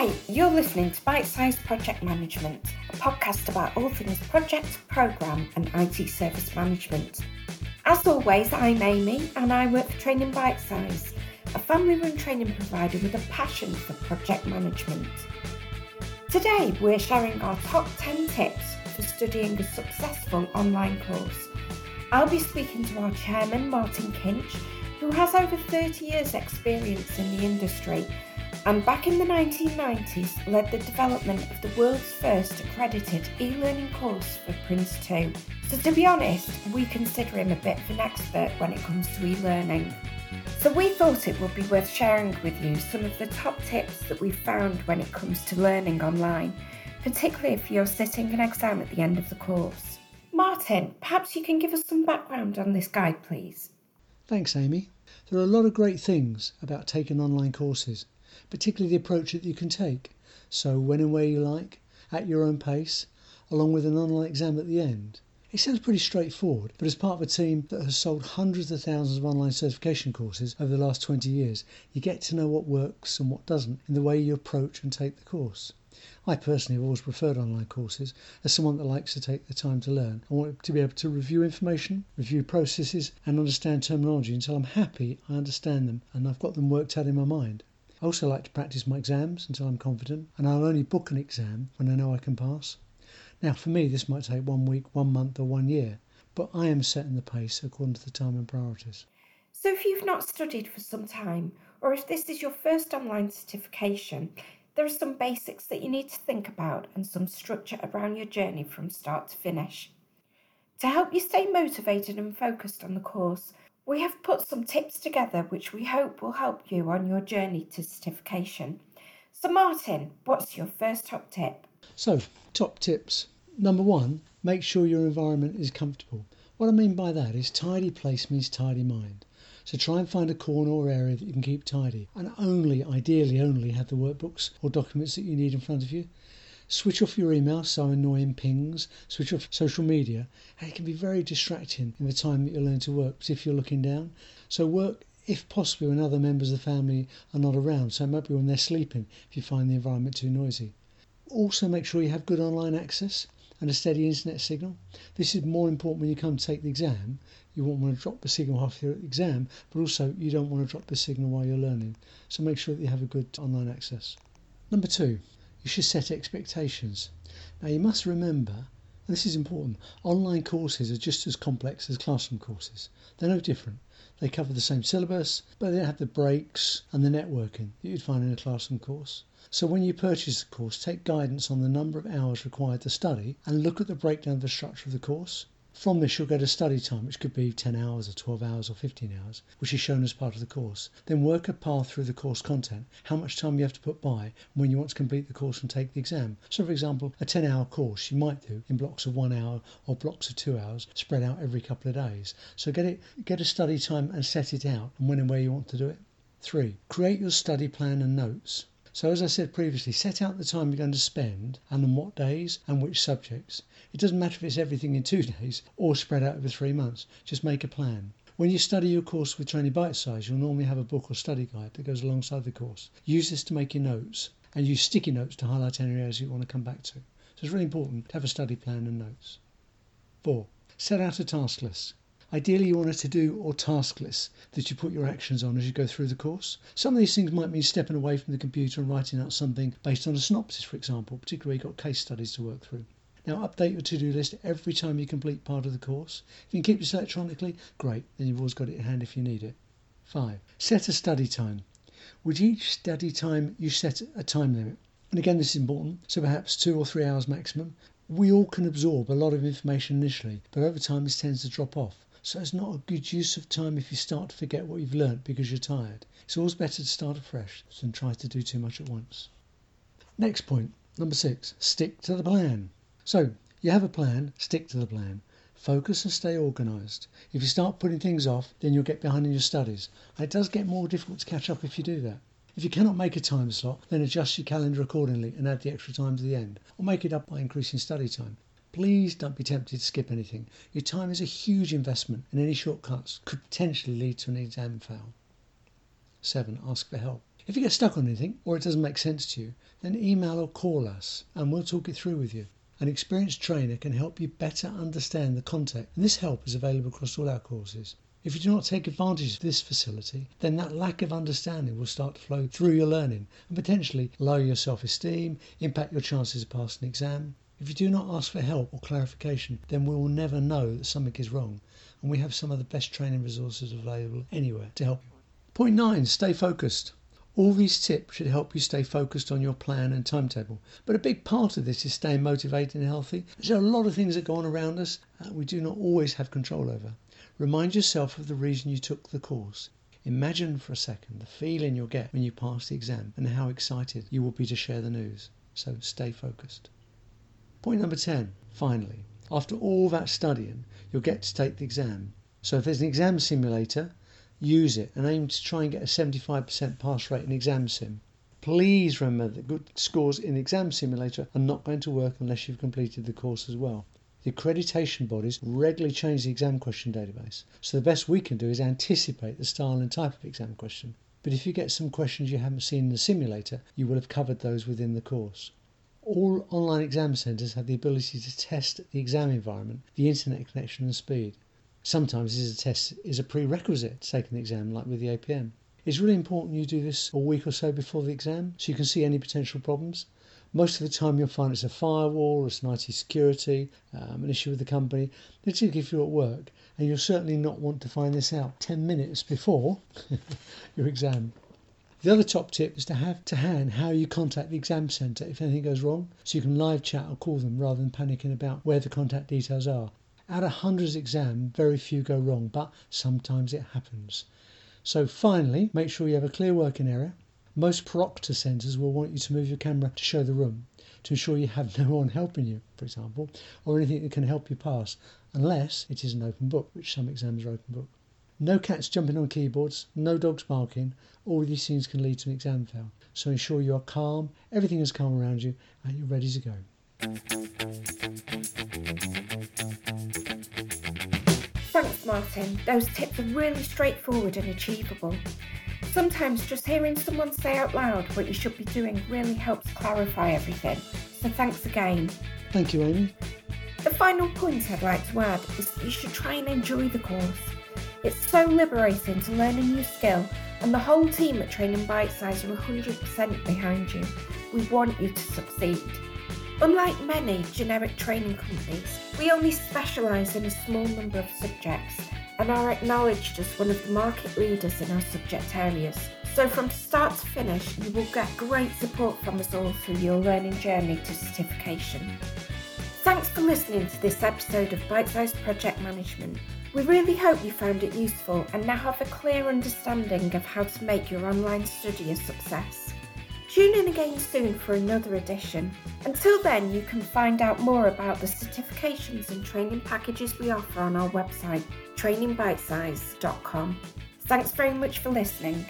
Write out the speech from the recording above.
Hi, you're listening to Bite Size Project Management, a podcast about all things project, programme, and IT service management. As always, I'm Amy and I work for Training Bite Size, a family run training provider with a passion for project management. Today, we're sharing our top 10 tips for studying a successful online course. I'll be speaking to our chairman, Martin Kinch, who has over 30 years' experience in the industry and back in the 1990s led the development of the world's first accredited e-learning course for PRINCE2. So to be honest, we consider him a bit of an expert when it comes to e-learning. So we thought it would be worth sharing with you some of the top tips that we've found when it comes to learning online, particularly if you're sitting an exam at the end of the course. Martin, perhaps you can give us some background on this guide, please. Thanks, Amy. There are a lot of great things about taking online courses, particularly the approach that you can take. So, when and where you like, at your own pace, along with an online exam at the end. It sounds pretty straightforward, but as part of a team that has sold hundreds of thousands of online certification courses over the last 20 years, you get to know what works and what doesn't in the way you approach and take the course. I personally have always preferred online courses as someone that likes to take the time to learn. I want to be able to review information, review processes, and understand terminology until I'm happy I understand them and I've got them worked out in my mind. I also like to practice my exams until I'm confident, and I'll only book an exam when I know I can pass. Now, for me, this might take one week, one month, or one year, but I am setting the pace according to the time and priorities. So, if you've not studied for some time, or if this is your first online certification, there are some basics that you need to think about and some structure around your journey from start to finish. To help you stay motivated and focused on the course, we have put some tips together which we hope will help you on your journey to certification. So, Martin, what's your first top tip? So, top tips. Number one, make sure your environment is comfortable. What I mean by that is tidy place means tidy mind. So try and find a corner or area that you can keep tidy and only, ideally only, have the workbooks or documents that you need in front of you. Switch off your email so annoying pings, switch off social media, and it can be very distracting in the time that you're learning to work, if you're looking down. So work if possible when other members of the family are not around, so it might be when they're sleeping if you find the environment too noisy. Also, make sure you have good online access and a steady internet signal. This is more important when you come to take the exam. You won't want to drop the signal half your exam, but also you don't want to drop the signal while you're learning. So make sure that you have a good online access. Number two, you should set expectations. Now you must remember, and this is important, online courses are just as complex as classroom courses. They're no different. They cover the same syllabus, but they don't have the breaks and the networking that you'd find in a classroom course. So when you purchase the course, take guidance on the number of hours required to study and look at the breakdown of the structure of the course. From this, you'll get a study time, which could be 10 hours or 12 hours or 15 hours, which is shown as part of the course. Then work a path through the course content, how much time you have to put by when you want to complete the course and take the exam. So, for example, a 10 hour course you might do in blocks of one hour or blocks of two hours, spread out every couple of days. So get it, get a study time and set it out and when and where you want to do it. Three, create your study plan and notes. So, as I said previously, set out the time you're going to spend and on what days and which subjects. It doesn't matter if it's everything in two days or spread out over three months, just make a plan. When you study your course with Training Bite Size, you'll normally have a book or study guide that goes alongside the course. Use this to make your notes and use sticky notes to highlight any areas you want to come back to. So, it's really important to have a study plan and notes. Four, set out a task list. Ideally, you want a to do or task list that you put your actions on as you go through the course. Some of these things might mean stepping away from the computer and writing out something based on a synopsis, for example, particularly if you've got case studies to work through. Now, update your to do list every time you complete part of the course. If you can keep this electronically, great, then you've always got it in hand if you need it. 5. Set a study time. With each study time, you set a time limit. And again, this is important, so perhaps two or three hours maximum. We all can absorb a lot of information initially, but over time this tends to drop off. So it's not a good use of time if you start to forget what you've learnt because you're tired. It's always better to start afresh than try to do too much at once. Next point, number six, stick to the plan. So you have a plan, stick to the plan. Focus and stay organised. If you start putting things off, then you'll get behind in your studies. And it does get more difficult to catch up if you do that. If you cannot make a time slot, then adjust your calendar accordingly and add the extra time to the end, or make it up by increasing study time. Please don't be tempted to skip anything. Your time is a huge investment, and any shortcuts could potentially lead to an exam fail. 7. Ask for help. If you get stuck on anything or it doesn't make sense to you, then email or call us and we'll talk it through with you. An experienced trainer can help you better understand the content, and this help is available across all our courses. If you do not take advantage of this facility, then that lack of understanding will start to flow through your learning and potentially lower your self esteem, impact your chances of passing an exam. If you do not ask for help or clarification, then we will never know that something is wrong, and we have some of the best training resources available anywhere to help you. Point nine stay focused. All these tips should help you stay focused on your plan and timetable. But a big part of this is staying motivated and healthy. There are a lot of things that go on around us uh, we do not always have control over. Remind yourself of the reason you took the course. Imagine for a second the feeling you'll get when you pass the exam and how excited you will be to share the news. So stay focused. Point number 10. Finally, after all that studying, you'll get to take the exam. So if there's an exam simulator, use it and aim to try and get a 75% pass rate in exam sim. Please remember that good scores in exam simulator are not going to work unless you've completed the course as well. The accreditation bodies regularly change the exam question database, so the best we can do is anticipate the style and type of exam question. But if you get some questions you haven't seen in the simulator, you will have covered those within the course. All online exam centres have the ability to test the exam environment, the internet connection and speed. Sometimes this test is a prerequisite to taking the exam, like with the APM. It's really important you do this a week or so before the exam so you can see any potential problems. Most of the time, you'll find it's a firewall, it's an IT security, um, an issue with the company, particularly if you're at work. And you'll certainly not want to find this out 10 minutes before your exam. The other top tip is to have to hand how you contact the exam centre if anything goes wrong, so you can live chat or call them rather than panicking about where the contact details are. Out of hundreds of exams, very few go wrong, but sometimes it happens. So finally, make sure you have a clear working area, most proctor centres will want you to move your camera to show the room to ensure you have no one helping you, for example, or anything that can help you pass, unless it is an open book, which some exams are open book. No cats jumping on keyboards, no dogs barking. All these things can lead to an exam fail. So ensure you are calm, everything is calm around you, and you're ready to go. Thanks, Martin. Those tips are really straightforward and achievable. Sometimes just hearing someone say out loud what you should be doing really helps clarify everything. So thanks again. Thank you, Amy. The final point I'd like to add is that you should try and enjoy the course. It's so liberating to learn a new skill, and the whole team at Training Bite Size are 100% behind you. We want you to succeed. Unlike many generic training companies, we only specialise in a small number of subjects and are acknowledged as one of the market leaders in our subject areas. So, from start to finish, you will get great support from us all through your learning journey to certification. Thanks for listening to this episode of Bite Size Project Management. We really hope you found it useful and now have a clear understanding of how to make your online study a success. Tune in again soon for another edition. Until then, you can find out more about the certifications and training packages we offer on our website, trainingbitesize.com. Thanks very much for listening.